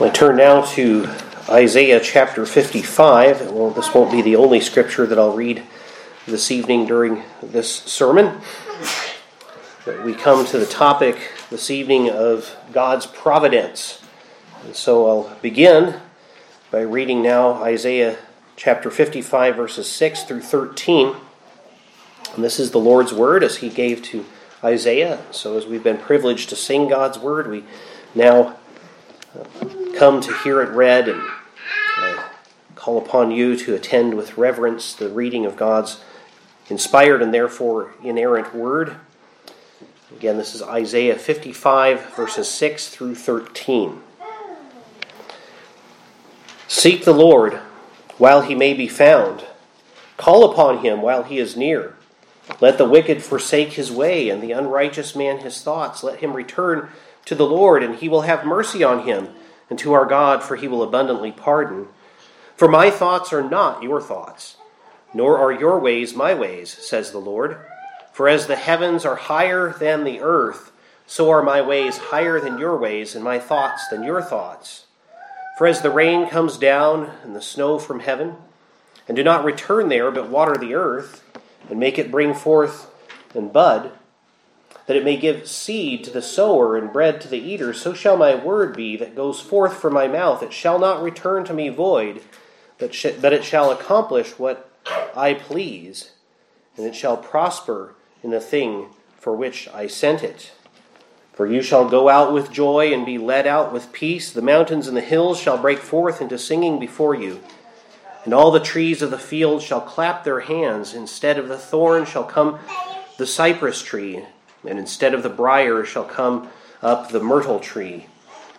I turn now to Isaiah chapter 55. Well, this won't be the only scripture that I'll read this evening during this sermon. But we come to the topic this evening of God's providence. And so I'll begin by reading now Isaiah chapter 55, verses 6 through 13. And this is the Lord's word as he gave to Isaiah. So, as we've been privileged to sing God's word, we now come to hear it read and I call upon you to attend with reverence the reading of God's inspired and therefore inerrant word. Again, this is Isaiah 55, verses 6 through 13. Seek the Lord while he may be found, call upon him while he is near. Let the wicked forsake his way, and the unrighteous man his thoughts. Let him return to the Lord, and he will have mercy on him, and to our God, for he will abundantly pardon. For my thoughts are not your thoughts, nor are your ways my ways, says the Lord. For as the heavens are higher than the earth, so are my ways higher than your ways, and my thoughts than your thoughts. For as the rain comes down and the snow from heaven, and do not return there, but water the earth, and make it bring forth and bud, that it may give seed to the sower and bread to the eater, so shall my word be that goes forth from my mouth. It shall not return to me void, but, sh- but it shall accomplish what I please, and it shall prosper in the thing for which I sent it. For you shall go out with joy and be led out with peace. The mountains and the hills shall break forth into singing before you. And all the trees of the field shall clap their hands. Instead of the thorn shall come the cypress tree and instead of the brier shall come up the myrtle tree.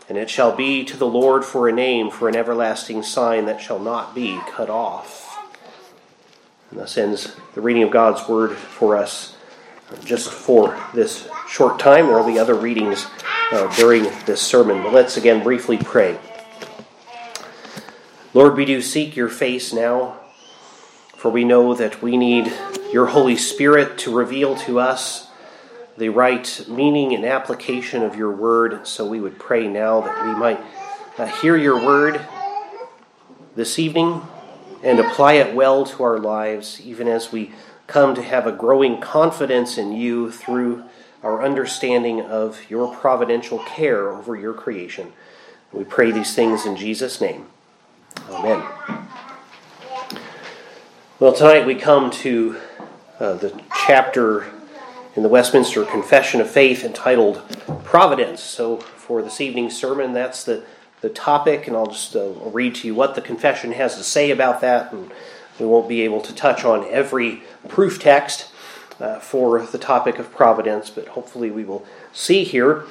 And it shall be to the Lord for a name, for an everlasting sign that shall not be cut off. And thus ends the reading of God's word for us just for this short time. There will be other readings uh, during this sermon. But let's again briefly pray. Lord, we do seek your face now, for we know that we need your Holy Spirit to reveal to us the right meaning and application of your word. So we would pray now that we might uh, hear your word this evening and apply it well to our lives, even as we come to have a growing confidence in you through our understanding of your providential care over your creation. We pray these things in Jesus' name. Amen. Well, tonight we come to uh, the chapter in the Westminster Confession of Faith entitled Providence. So, for this evening's sermon, that's the, the topic, and I'll just uh, read to you what the confession has to say about that. And we won't be able to touch on every proof text uh, for the topic of providence, but hopefully we will see here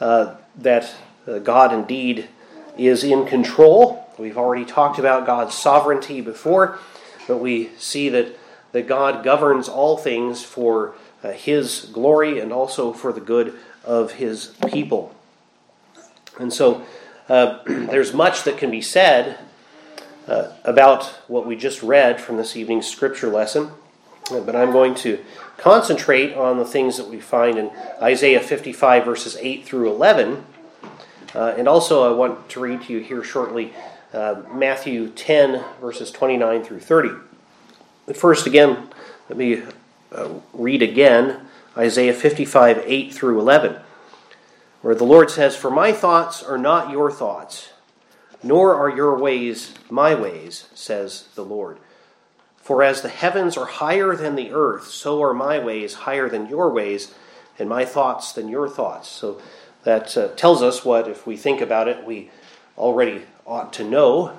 uh, that uh, God indeed is in control. We've already talked about God's sovereignty before, but we see that, that God governs all things for his glory and also for the good of his people. And so uh, there's much that can be said uh, about what we just read from this evening's scripture lesson, uh, but I'm going to concentrate on the things that we find in Isaiah 55, verses 8 through 11. Uh, and also, I want to read to you here shortly uh, Matthew 10, verses 29 through 30. But first, again, let me uh, read again Isaiah 55, 8 through 11, where the Lord says, For my thoughts are not your thoughts, nor are your ways my ways, says the Lord. For as the heavens are higher than the earth, so are my ways higher than your ways, and my thoughts than your thoughts. So that uh, tells us what, if we think about it, we already ought to know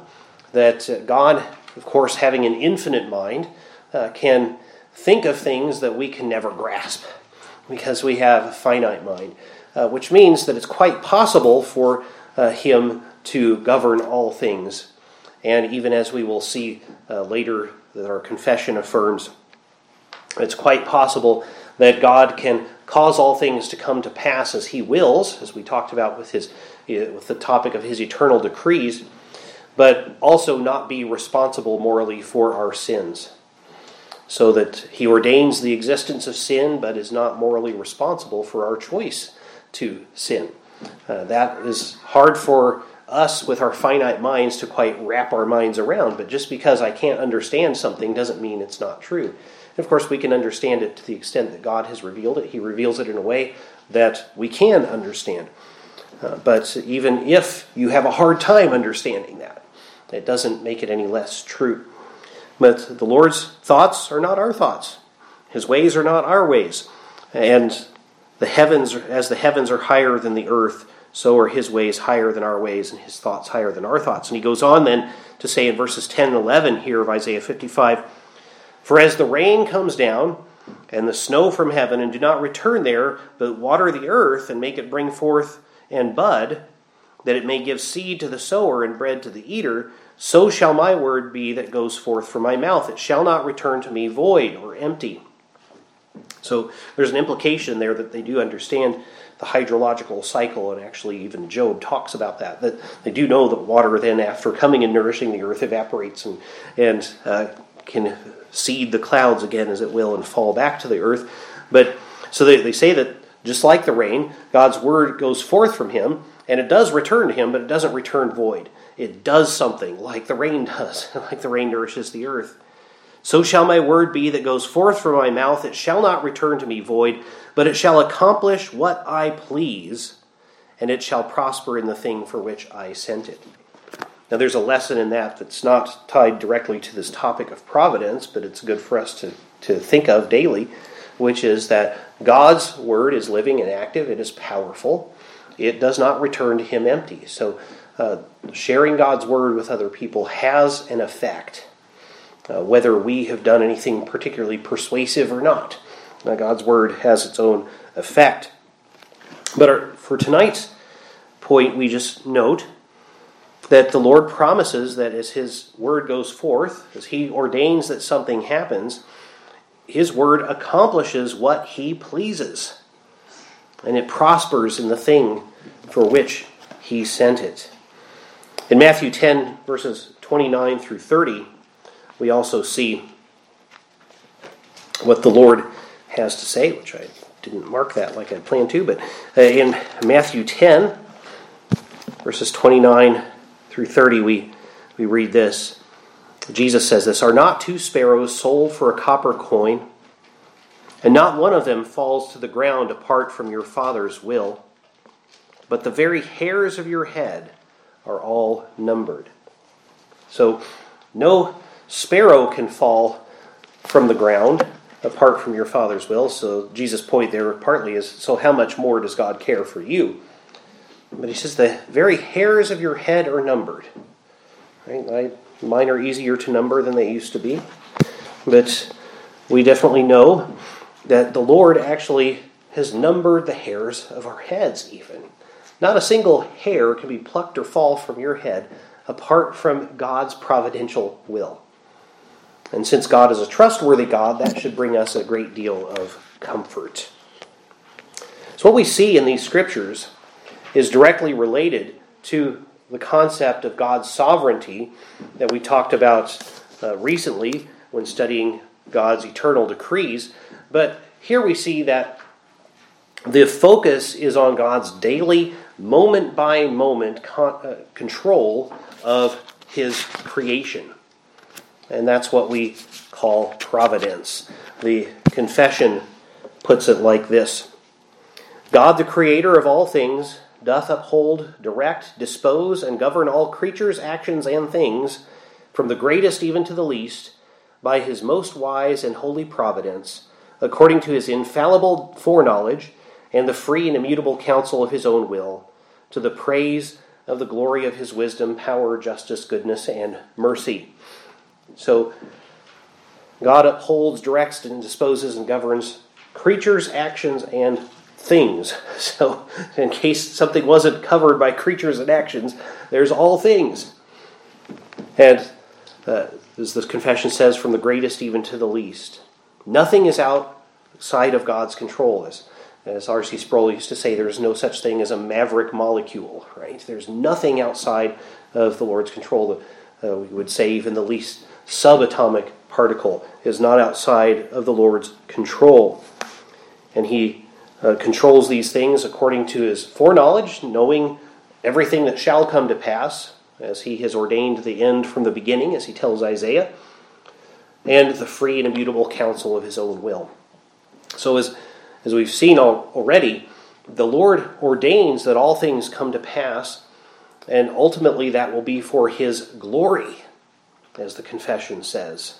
that uh, God, of course, having an infinite mind, uh, can think of things that we can never grasp because we have a finite mind, uh, which means that it's quite possible for uh, Him to govern all things. And even as we will see uh, later, that our confession affirms, it's quite possible that God can cause all things to come to pass as He wills, as we talked about with His with the topic of His eternal decrees, but also not be responsible morally for our sins so that he ordains the existence of sin but is not morally responsible for our choice to sin. Uh, that is hard for us with our finite minds to quite wrap our minds around. But just because I can't understand something doesn't mean it's not true. And of course, we can understand it to the extent that God has revealed it. He reveals it in a way that we can understand. Uh, but even if you have a hard time understanding that, it doesn't make it any less true. But the Lord's thoughts are not our thoughts. His ways are not our ways. And the heavens, as the heavens are higher than the earth, so are his ways higher than our ways, and his thoughts higher than our thoughts. And he goes on then to say in verses 10 and 11 here of Isaiah 55 For as the rain comes down, and the snow from heaven, and do not return there, but water the earth, and make it bring forth and bud, that it may give seed to the sower and bread to the eater, so shall my word be that goes forth from my mouth. It shall not return to me void or empty. So there's an implication there that they do understand the hydrological cycle, and actually, even Job talks about that. That they do know that water then, after coming and nourishing the earth, evaporates and and uh, can seed the clouds again, as it will, and fall back to the earth. But so they, they say that just like the rain, God's word goes forth from Him, and it does return to Him, but it doesn't return void. It does something like the rain does, like the rain nourishes the earth. So shall my word be that goes forth from my mouth. It shall not return to me void, but it shall accomplish what I please, and it shall prosper in the thing for which I sent it. Now, there's a lesson in that that's not tied directly to this topic of providence, but it's good for us to, to think of daily, which is that God's word is living and active, it is powerful, it does not return to Him empty. So, uh, sharing God's word with other people has an effect uh, whether we have done anything particularly persuasive or not. Now, God's Word has its own effect. But our, for tonight's point, we just note that the Lord promises that as His Word goes forth, as He ordains that something happens, His Word accomplishes what He pleases. And it prospers in the thing for which He sent it. In Matthew 10, verses 29 through 30, we also see what the Lord has to say, which I didn't mark that like I planned to, but uh, in Matthew 10, verses 29 through 30, we, we read this. Jesus says this Are not two sparrows sold for a copper coin, and not one of them falls to the ground apart from your Father's will? But the very hairs of your head are all numbered. So, no sparrow can fall from the ground apart from your father's will. So Jesus' point there partly is so how much more does God care for you? But he says the very hairs of your head are numbered. Right? Mine are easier to number than they used to be. But we definitely know that the Lord actually has numbered the hairs of our heads, even. Not a single hair can be plucked or fall from your head apart from God's providential will. And since God is a trustworthy God, that should bring us a great deal of comfort. So, what we see in these scriptures is directly related to the concept of God's sovereignty that we talked about uh, recently when studying God's eternal decrees. But here we see that the focus is on God's daily, moment by moment con- uh, control of his creation and that's what we call providence. The confession puts it like this God, the creator of all things, doth uphold, direct, dispose, and govern all creatures, actions, and things, from the greatest even to the least, by his most wise and holy providence, according to his infallible foreknowledge and the free and immutable counsel of his own will, to the praise of the glory of his wisdom, power, justice, goodness, and mercy. So God upholds, directs, and disposes and governs creatures, actions, and things. So, in case something wasn't covered by creatures and actions, there's all things. And uh, as the confession says, from the greatest even to the least. Nothing is outside of God's control. As, as R.C. Sproul used to say, there's no such thing as a maverick molecule, right? There's nothing outside of the Lord's control. Uh, we would say even the least subatomic particle is not outside of the Lord's control. And He uh, controls these things according to His foreknowledge, knowing everything that shall come to pass, as he has ordained the end from the beginning, as he tells Isaiah, and the free and immutable counsel of his own will. So, as, as we've seen already, the Lord ordains that all things come to pass, and ultimately that will be for his glory, as the confession says.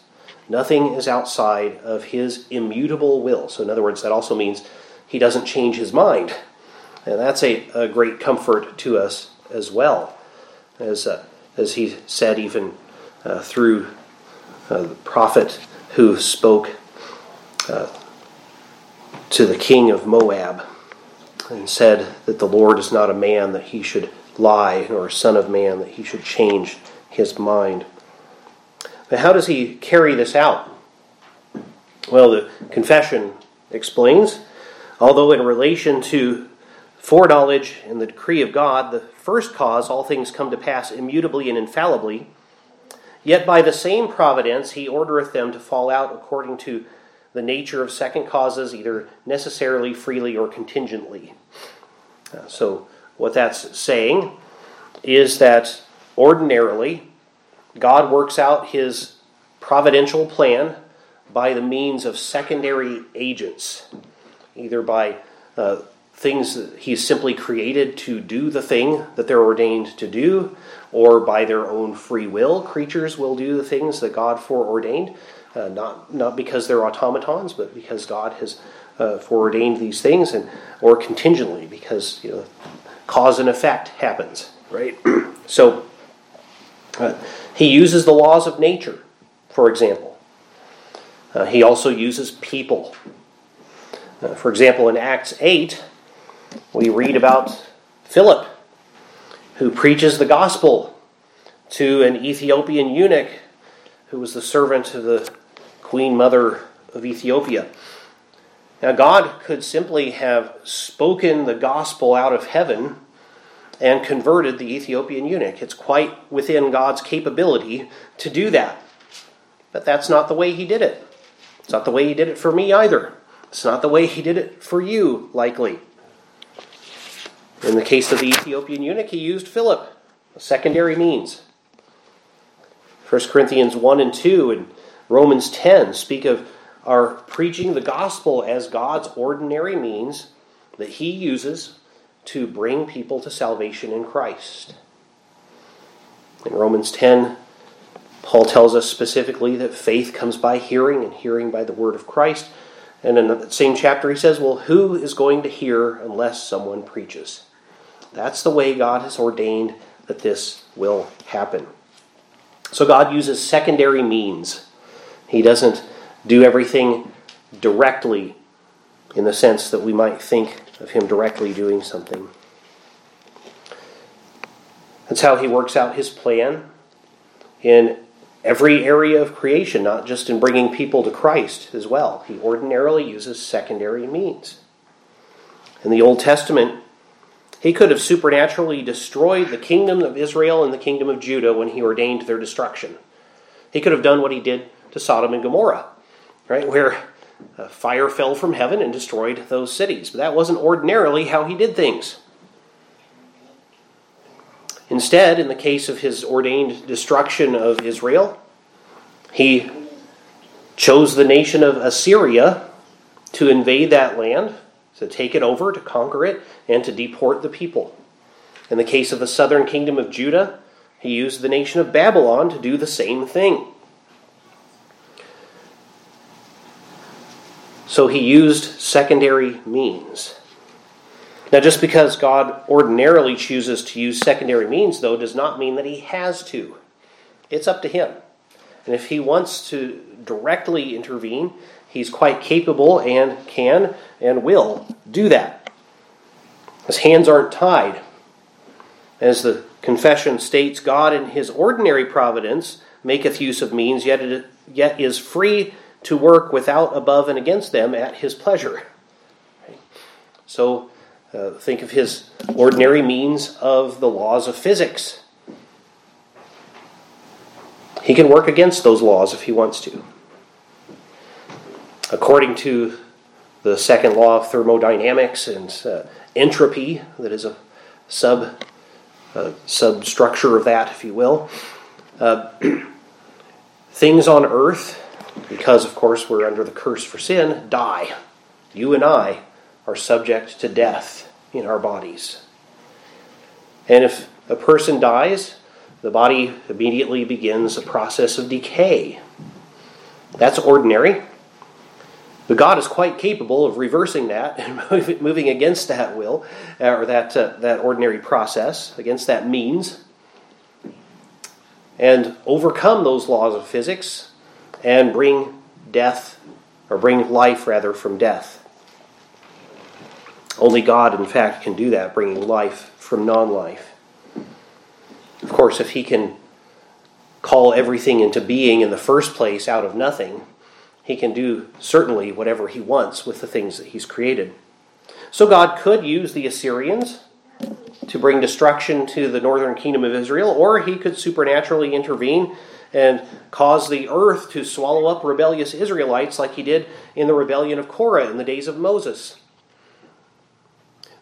Nothing is outside of his immutable will. So, in other words, that also means he doesn't change his mind. And that's a, a great comfort to us as well. As, uh, as he said, even uh, through uh, the prophet who spoke uh, to the king of Moab and said that the Lord is not a man that he should lie, nor a son of man that he should change his mind. How does he carry this out? Well, the confession explains, although in relation to foreknowledge and the decree of God, the first cause, all things come to pass immutably and infallibly, yet by the same providence he ordereth them to fall out according to the nature of second causes, either necessarily, freely, or contingently. So, what that's saying is that ordinarily, God works out his providential plan by the means of secondary agents, either by uh, things that he's simply created to do the thing that they're ordained to do, or by their own free will. Creatures will do the things that God foreordained, uh, not, not because they're automatons, but because God has uh, foreordained these things, and or contingently, because you know, cause and effect happens, right? so uh, he uses the laws of nature, for example. Uh, he also uses people. Uh, for example, in Acts 8, we read about Philip, who preaches the gospel to an Ethiopian eunuch who was the servant of the queen mother of Ethiopia. Now, God could simply have spoken the gospel out of heaven and converted the Ethiopian eunuch. It's quite within God's capability to do that. But that's not the way he did it. It's not the way he did it for me either. It's not the way he did it for you, likely. In the case of the Ethiopian eunuch, he used Philip, a secondary means. 1 Corinthians 1 and 2 and Romans 10 speak of our preaching the gospel as God's ordinary means that he uses to bring people to salvation in Christ. In Romans 10, Paul tells us specifically that faith comes by hearing, and hearing by the word of Christ. And in the same chapter, he says, Well, who is going to hear unless someone preaches? That's the way God has ordained that this will happen. So God uses secondary means. He doesn't do everything directly in the sense that we might think of Him directly doing something. That's how He works out His plan in every area of creation, not just in bringing people to Christ as well. He ordinarily uses secondary means. In the Old Testament, he could have supernaturally destroyed the kingdom of Israel and the kingdom of Judah when he ordained their destruction. He could have done what he did to Sodom and Gomorrah, right, where uh, fire fell from heaven and destroyed those cities. But that wasn't ordinarily how he did things. Instead, in the case of his ordained destruction of Israel, he chose the nation of Assyria to invade that land to take it over, to conquer it, and to deport the people. In the case of the southern kingdom of Judah, he used the nation of Babylon to do the same thing. So he used secondary means. Now, just because God ordinarily chooses to use secondary means, though, does not mean that he has to. It's up to him. And if he wants to directly intervene, He's quite capable and can and will do that. His hands aren't tied. As the confession states, God in his ordinary providence maketh use of means, yet, it, yet is free to work without, above, and against them at his pleasure. So uh, think of his ordinary means of the laws of physics. He can work against those laws if he wants to. According to the second law of thermodynamics and uh, entropy, that is a sub uh, substructure of that, if you will. Uh, things on earth, because of course we're under the curse for sin, die. You and I are subject to death in our bodies. And if a person dies, the body immediately begins a process of decay. That's ordinary. But God is quite capable of reversing that and moving against that will, uh, or that, uh, that ordinary process, against that means, and overcome those laws of physics and bring death, or bring life rather, from death. Only God, in fact, can do that, bringing life from non life. Of course, if He can call everything into being in the first place out of nothing, He can do certainly whatever He wants with the things that He's created. So God could use the Assyrians to bring destruction to the northern kingdom of Israel, or He could supernaturally intervene and cause the earth to swallow up rebellious Israelites like He did in the rebellion of Korah in the days of Moses.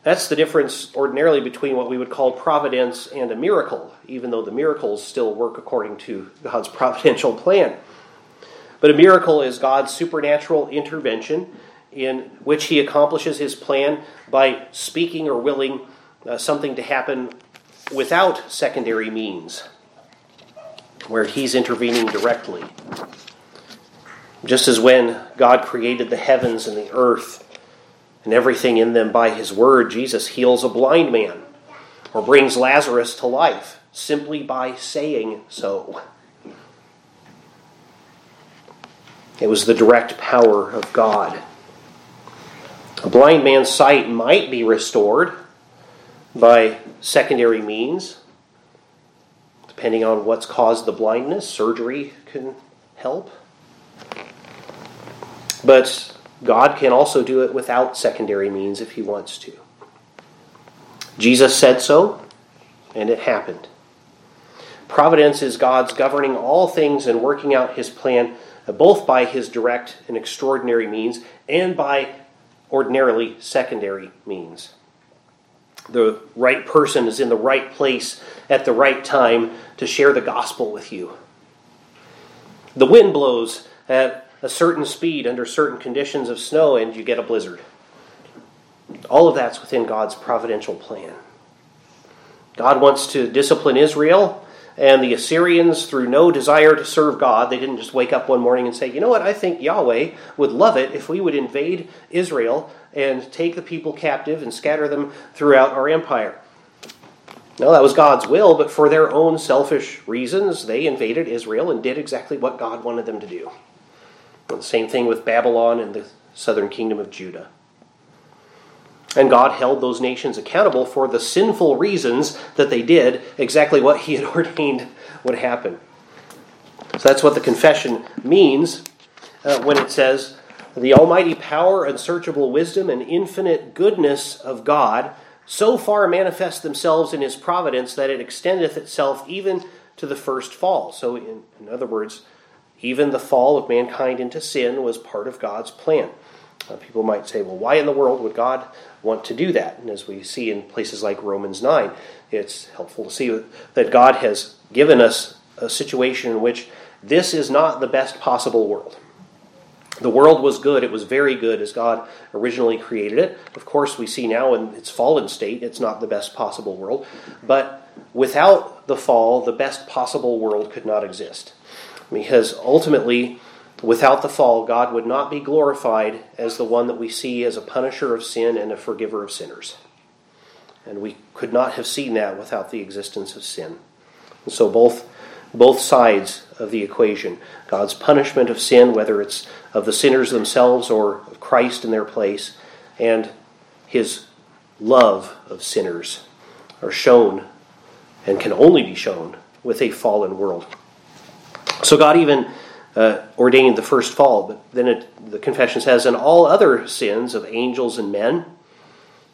That's the difference ordinarily between what we would call providence and a miracle, even though the miracles still work according to God's providential plan. But a miracle is God's supernatural intervention in which he accomplishes his plan by speaking or willing uh, something to happen without secondary means, where he's intervening directly. Just as when God created the heavens and the earth, and everything in them by his word, Jesus heals a blind man or brings Lazarus to life simply by saying so. It was the direct power of God. A blind man's sight might be restored by secondary means, depending on what's caused the blindness. Surgery can help. But God can also do it without secondary means if he wants to. Jesus said so, and it happened. Providence is God's governing all things and working out his plan uh, both by his direct and extraordinary means and by ordinarily secondary means. The right person is in the right place at the right time to share the gospel with you. The wind blows at a certain speed under certain conditions of snow and you get a blizzard. All of that's within God's providential plan. God wants to discipline Israel and the Assyrians through no desire to serve God. They didn't just wake up one morning and say, you know what, I think Yahweh would love it if we would invade Israel and take the people captive and scatter them throughout our empire. No, that was God's will, but for their own selfish reasons, they invaded Israel and did exactly what God wanted them to do. The same thing with Babylon and the southern kingdom of Judah. And God held those nations accountable for the sinful reasons that they did exactly what He had ordained would happen. So that's what the confession means uh, when it says, The almighty power, unsearchable wisdom, and infinite goodness of God so far manifest themselves in His providence that it extendeth itself even to the first fall. So, in, in other words, even the fall of mankind into sin was part of God's plan. Uh, people might say, well, why in the world would God want to do that? And as we see in places like Romans 9, it's helpful to see that God has given us a situation in which this is not the best possible world. The world was good, it was very good as God originally created it. Of course, we see now in its fallen state, it's not the best possible world. But without the fall, the best possible world could not exist. Because ultimately, without the fall, God would not be glorified as the one that we see as a punisher of sin and a forgiver of sinners. And we could not have seen that without the existence of sin. And so both both sides of the equation, God's punishment of sin, whether it's of the sinners themselves or of Christ in their place, and his love of sinners are shown and can only be shown with a fallen world. So God even uh, ordained the first fall, but then it, the confession says, and all other sins of angels and men,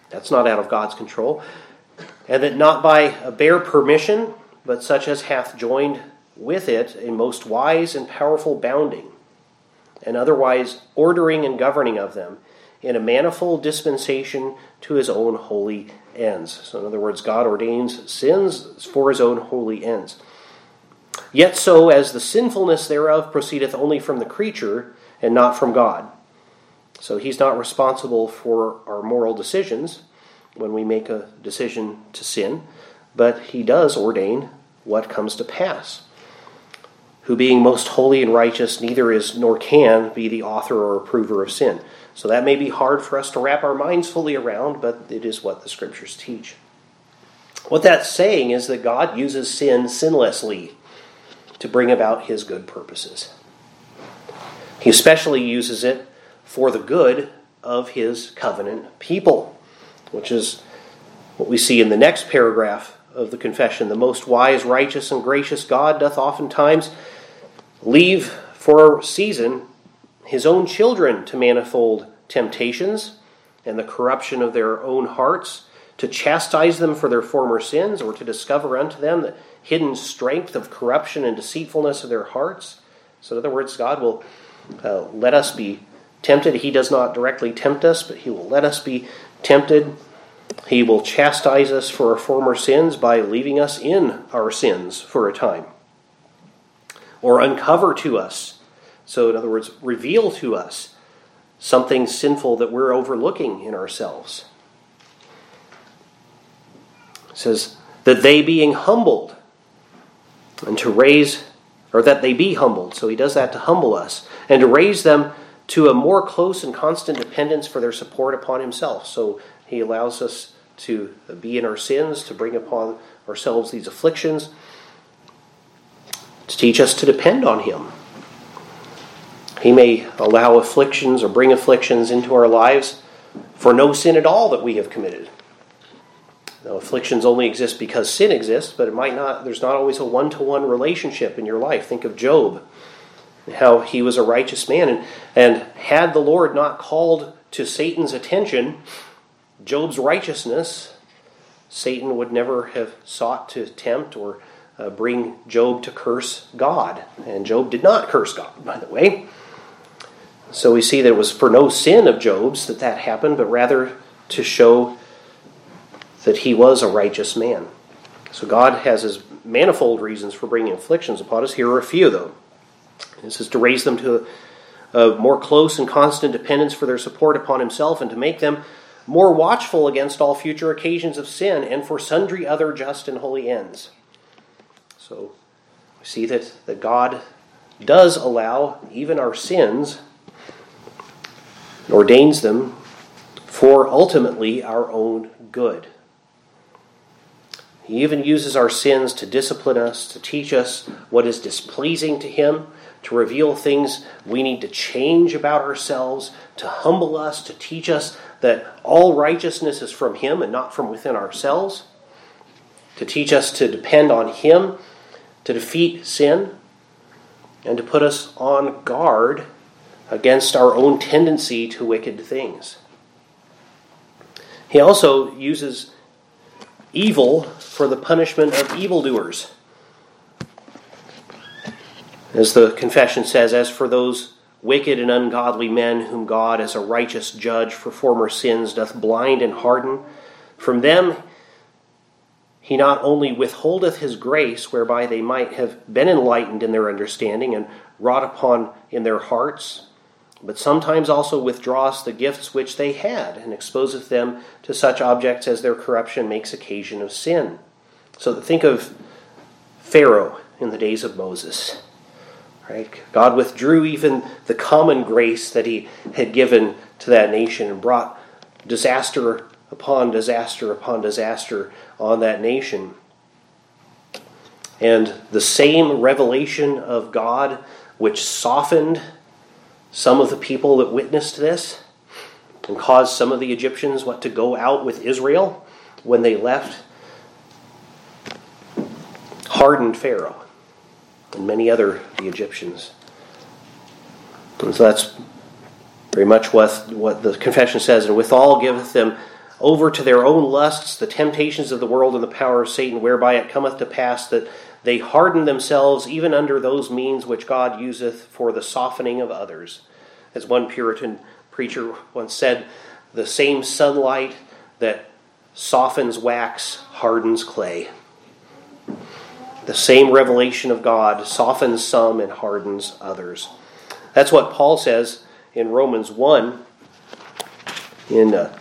that's not out of God's control, and that not by a bare permission, but such as hath joined with it a most wise and powerful bounding, and otherwise ordering and governing of them, in a manifold dispensation to his own holy ends. So, in other words, God ordains sins for his own holy ends. Yet so as the sinfulness thereof proceedeth only from the creature and not from God. So he's not responsible for our moral decisions when we make a decision to sin, but he does ordain what comes to pass. Who being most holy and righteous neither is nor can be the author or approver of sin. So that may be hard for us to wrap our minds fully around, but it is what the scriptures teach. What that's saying is that God uses sin sinlessly to bring about his good purposes. He especially uses it for the good of his covenant people, which is what we see in the next paragraph of the confession. The most wise, righteous, and gracious God doth oftentimes leave for a season his own children to manifold temptations and the corruption of their own hearts, to chastise them for their former sins, or to discover unto them the hidden strength of corruption and deceitfulness of their hearts. So, in other words, God will uh, let us be tempted. He does not directly tempt us, but He will let us be tempted. He will chastise us for our former sins by leaving us in our sins for a time, or uncover to us. So, in other words, reveal to us something sinful that we're overlooking in ourselves. It says, that they being humbled, and to raise, or that they be humbled. So he does that to humble us, and to raise them to a more close and constant dependence for their support upon himself. So he allows us to be in our sins, to bring upon ourselves these afflictions, to teach us to depend on him. He may allow afflictions or bring afflictions into our lives for no sin at all that we have committed. Now, afflictions only exist because sin exists, but it might not. There's not always a one-to-one relationship in your life. Think of Job, how he was a righteous man, and and had the Lord not called to Satan's attention Job's righteousness, Satan would never have sought to tempt or uh, bring Job to curse God. And Job did not curse God, by the way. So we see that it was for no sin of Job's that that happened, but rather to show that he was a righteous man. So God has his manifold reasons for bringing afflictions upon us. Here are a few, of them. This is to raise them to a more close and constant dependence for their support upon himself and to make them more watchful against all future occasions of sin and for sundry other just and holy ends. So we see that, that God does allow even our sins and ordains them for ultimately our own good. He even uses our sins to discipline us, to teach us what is displeasing to Him, to reveal things we need to change about ourselves, to humble us, to teach us that all righteousness is from Him and not from within ourselves, to teach us to depend on Him to defeat sin, and to put us on guard against our own tendency to wicked things. He also uses evil for the punishment of evildoers. As the confession says, as for those wicked and ungodly men whom God, as a righteous judge for former sins, doth blind and harden, from them he not only withholdeth his grace, whereby they might have been enlightened in their understanding and wrought upon in their hearts, but sometimes also withdraws the gifts which they had, and exposeth them to such objects as their corruption makes occasion of sin. So think of Pharaoh in the days of Moses. Right? God withdrew even the common grace that he had given to that nation and brought disaster upon disaster upon disaster on that nation. And the same revelation of God which softened some of the people that witnessed this and caused some of the Egyptians what to go out with Israel when they left hardened Pharaoh and many other the Egyptians. And so that's very much what, what the confession says, and withal giveth them over to their own lusts, the temptations of the world, and the power of Satan, whereby it cometh to pass that they harden themselves even under those means which God useth for the softening of others. As one Puritan preacher once said, the same sunlight that softens wax hardens clay. The same revelation of God softens some and hardens others. That's what Paul says in Romans 1 in uh,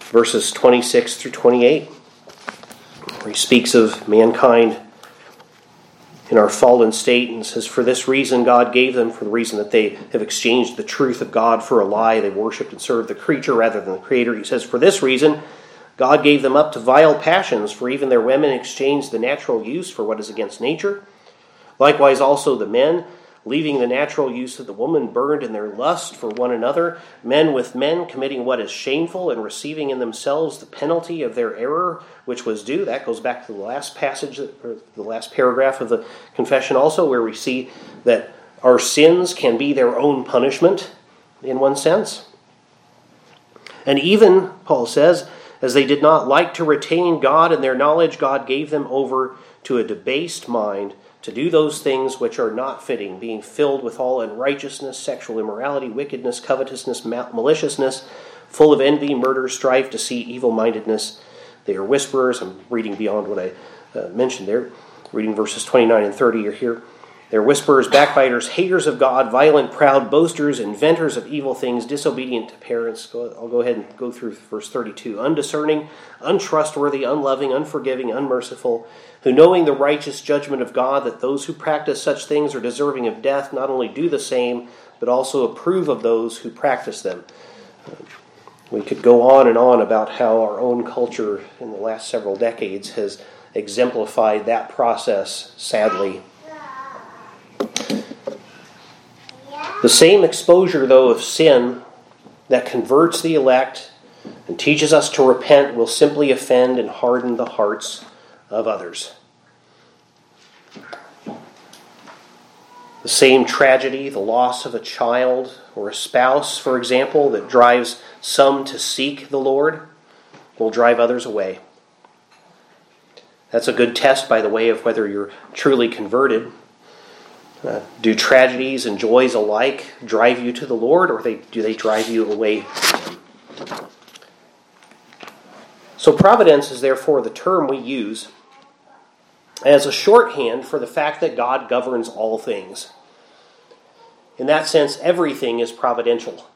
verses 26 through 28, where he speaks of mankind in our fallen state and says, For this reason God gave them, for the reason that they have exchanged the truth of God for a lie. They worshiped and served the creature rather than the Creator. He says, For this reason God gave them up to vile passions, for even their women exchanged the natural use for what is against nature. Likewise, also the men leaving the natural use of the woman burned in their lust for one another, men with men committing what is shameful and receiving in themselves the penalty of their error, which was due. That goes back to the last passage, or the last paragraph of the confession, also, where we see that our sins can be their own punishment, in one sense. And even, Paul says, as they did not like to retain God in their knowledge, God gave them over to a debased mind to do those things which are not fitting, being filled with all unrighteousness, sexual immorality, wickedness, covetousness, maliciousness, full of envy, murder, strife, deceit, evil mindedness. They are whisperers. I'm reading beyond what I uh, mentioned there. Reading verses 29 and 30 are here. They're whisperers, backbiters, haters of God, violent, proud, boasters, inventors of evil things, disobedient to parents. I'll go ahead and go through verse 32. Undiscerning, untrustworthy, unloving, unforgiving, unmerciful, who knowing the righteous judgment of God, that those who practice such things are deserving of death, not only do the same, but also approve of those who practice them. We could go on and on about how our own culture in the last several decades has exemplified that process, sadly. The same exposure, though, of sin that converts the elect and teaches us to repent will simply offend and harden the hearts of others. The same tragedy, the loss of a child or a spouse, for example, that drives some to seek the Lord, will drive others away. That's a good test, by the way, of whether you're truly converted. Uh, do tragedies and joys alike drive you to the Lord, or they, do they drive you away from Him? So, providence is therefore the term we use as a shorthand for the fact that God governs all things. In that sense, everything is providential.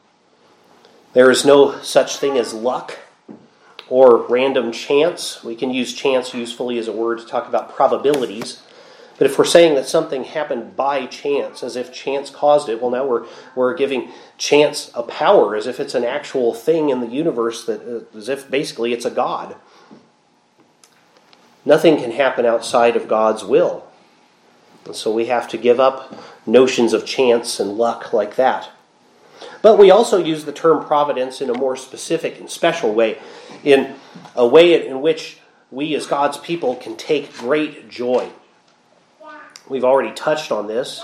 There is no such thing as luck or random chance. We can use chance usefully as a word to talk about probabilities. But if we're saying that something happened by chance, as if chance caused it, well, now we're, we're giving chance a power, as if it's an actual thing in the universe, that, uh, as if basically it's a God. Nothing can happen outside of God's will. And so we have to give up notions of chance and luck like that. But we also use the term providence in a more specific and special way, in a way in which we as God's people can take great joy. We've already touched on this.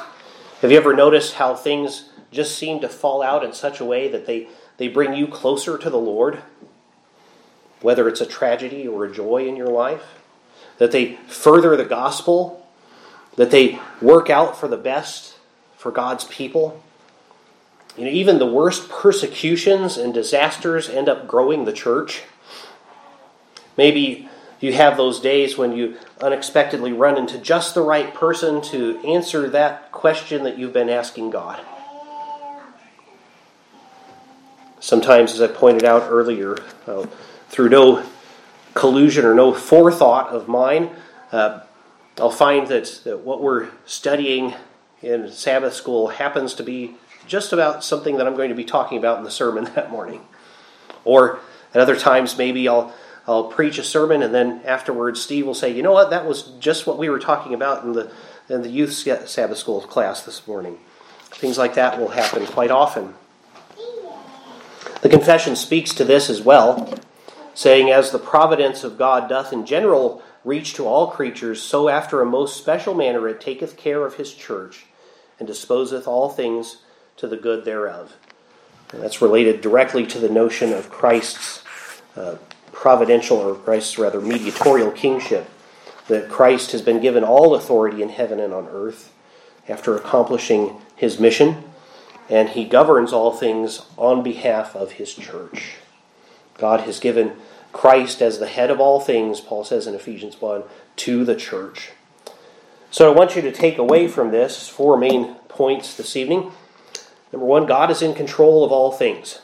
Have you ever noticed how things just seem to fall out in such a way that they, they bring you closer to the Lord? Whether it's a tragedy or a joy in your life, that they further the gospel, that they work out for the best for God's people. You know, even the worst persecutions and disasters end up growing the church. Maybe you have those days when you unexpectedly run into just the right person to answer that question that you've been asking God. Sometimes, as I pointed out earlier, uh, through no collusion or no forethought of mine, uh, I'll find that, that what we're studying in Sabbath school happens to be just about something that I'm going to be talking about in the sermon that morning. Or at other times, maybe I'll I'll preach a sermon, and then afterwards, Steve will say, "You know what? That was just what we were talking about in the in the youth Sabbath school class this morning." Things like that will happen quite often. The confession speaks to this as well, saying, "As the providence of God doth in general reach to all creatures, so after a most special manner it taketh care of His church, and disposeth all things to the good thereof." And that's related directly to the notion of Christ's. Uh, providential, or Christ's rather mediatorial kingship, that Christ has been given all authority in heaven and on earth after accomplishing his mission. and he governs all things on behalf of his church. God has given Christ as the head of all things, Paul says in Ephesians 1, to the church. So I want you to take away from this four main points this evening. Number one, God is in control of all things.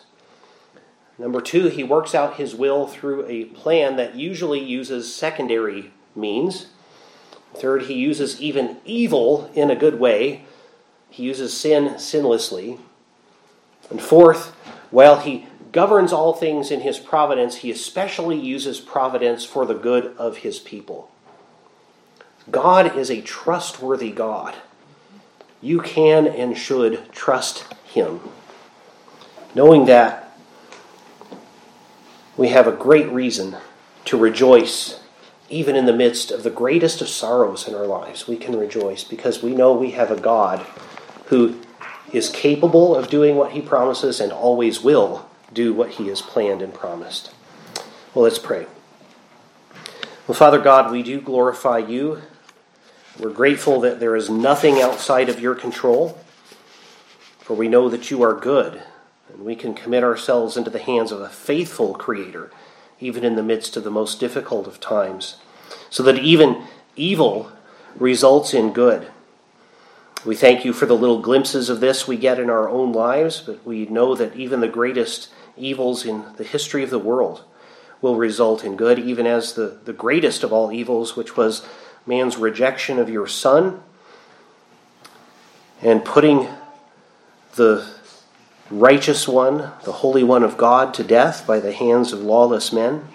Number two, he works out his will through a plan that usually uses secondary means. Third, he uses even evil in a good way. He uses sin sinlessly. And fourth, while he governs all things in his providence, he especially uses providence for the good of his people. God is a trustworthy God. You can and should trust him. Knowing that, we have a great reason to rejoice even in the midst of the greatest of sorrows in our lives. We can rejoice because we know we have a God who is capable of doing what he promises and always will do what he has planned and promised. Well, let's pray. Well, Father God, we do glorify you. We're grateful that there is nothing outside of your control, for we know that you are good and we can commit ourselves into the hands of a faithful Creator, even in the midst of the most difficult of times, so that even evil results in good. We thank you for the little glimpses of this we get in our own lives, but we know that even the greatest evils in the history of the world will result in good, even as the, the greatest of all evils, which was man's rejection of your Son and putting the righteous one, the Holy One of God, to death by the hands of lawless men.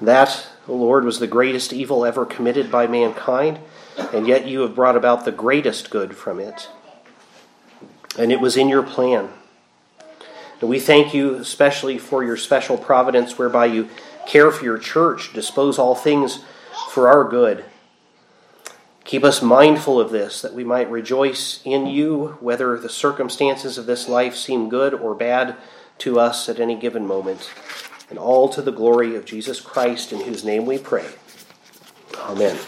That, O Lord, was the greatest evil ever committed by mankind, and yet you have brought about the greatest good from it. And it was in your plan. We thank you especially for your special providence whereby you care for your church, dispose all things for our good. Keep us mindful of this, that we might rejoice in you, whether the circumstances of this life seem good or bad to us at any given moment. And all to the glory of Jesus Christ, in whose name we pray. Amen.